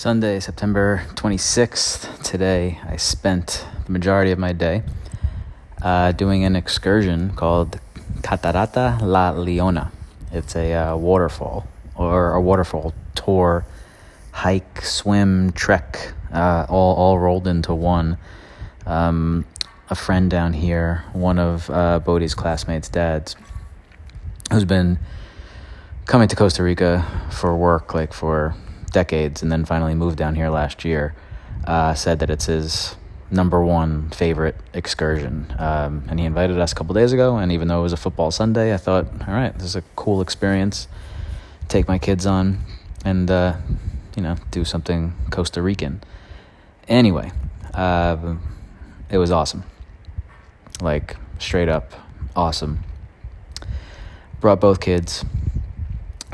Sunday, September 26th, today, I spent the majority of my day uh, doing an excursion called Catarata La Leona. It's a uh, waterfall or a waterfall tour, hike, swim, trek, uh, all, all rolled into one. Um, a friend down here, one of uh, Bodhi's classmates' dads, who's been coming to Costa Rica for work like for decades and then finally moved down here last year, uh, said that it's his number one favorite excursion. Um, and he invited us a couple days ago. And even though it was a football Sunday, I thought, all right, this is a cool experience. Take my kids on and, uh, you know, do something Costa Rican. Anyway, uh, it was awesome. Like, straight up awesome. Brought both kids,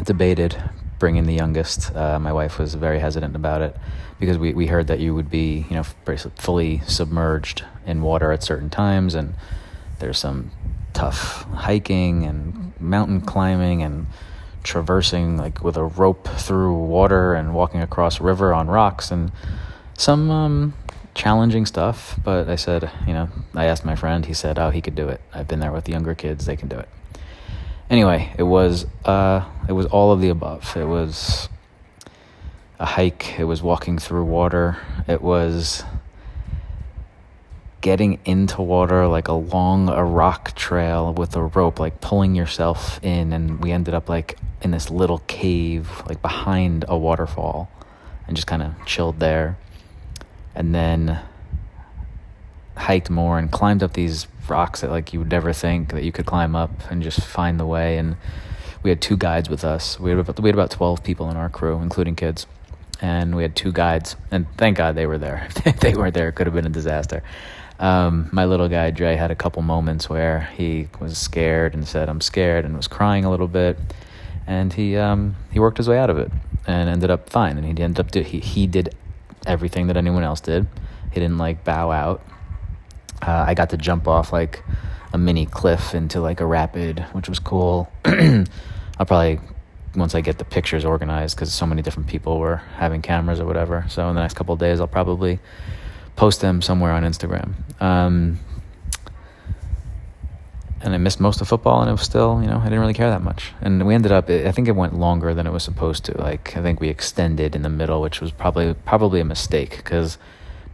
debated bringing the youngest. Uh, my wife was very hesitant about it because we, we heard that you would be, you know, fully submerged in water at certain times, and there's some tough hiking and mountain climbing and traversing like with a rope through water and walking across river on rocks and some um, challenging stuff. But I said, you know, I asked my friend. He said, "Oh, he could do it. I've been there with the younger kids; they can do it." Anyway, it was uh, it was all of the above. It was a hike. It was walking through water. It was getting into water like along a rock trail with a rope, like pulling yourself in. And we ended up like in this little cave, like behind a waterfall, and just kind of chilled there. And then hiked more and climbed up these rocks that like you would never think that you could climb up and just find the way. And we had two guides with us. We had about, we had about twelve people in our crew, including kids, and we had two guides. And thank God they were there. if they weren't there, it could have been a disaster. Um, my little guy Dre had a couple moments where he was scared and said, "I'm scared," and was crying a little bit. And he um, he worked his way out of it and ended up fine. And he ended up do, he he did everything that anyone else did. He didn't like bow out I got to jump off like a mini cliff into like a rapid, which was cool. I'll probably once I get the pictures organized because so many different people were having cameras or whatever. So in the next couple of days, I'll probably post them somewhere on Instagram. Um, and I missed most of football, and it was still, you know, I didn't really care that much. And we ended up, I think it went longer than it was supposed to. Like I think we extended in the middle, which was probably probably a mistake because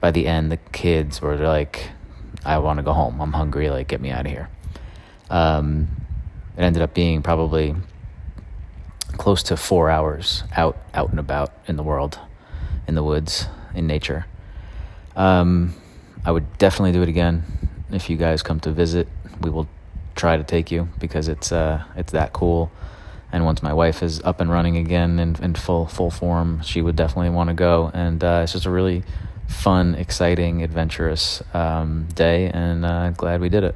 by the end, the kids were like I want to go home. I'm hungry. Like, get me out of here. Um, it ended up being probably close to four hours out, out and about in the world, in the woods, in nature. Um, I would definitely do it again. If you guys come to visit, we will try to take you because it's uh, it's that cool. And once my wife is up and running again in, in full full form, she would definitely want to go. And uh, it's just a really fun, exciting, adventurous um, day, and uh, glad we did it.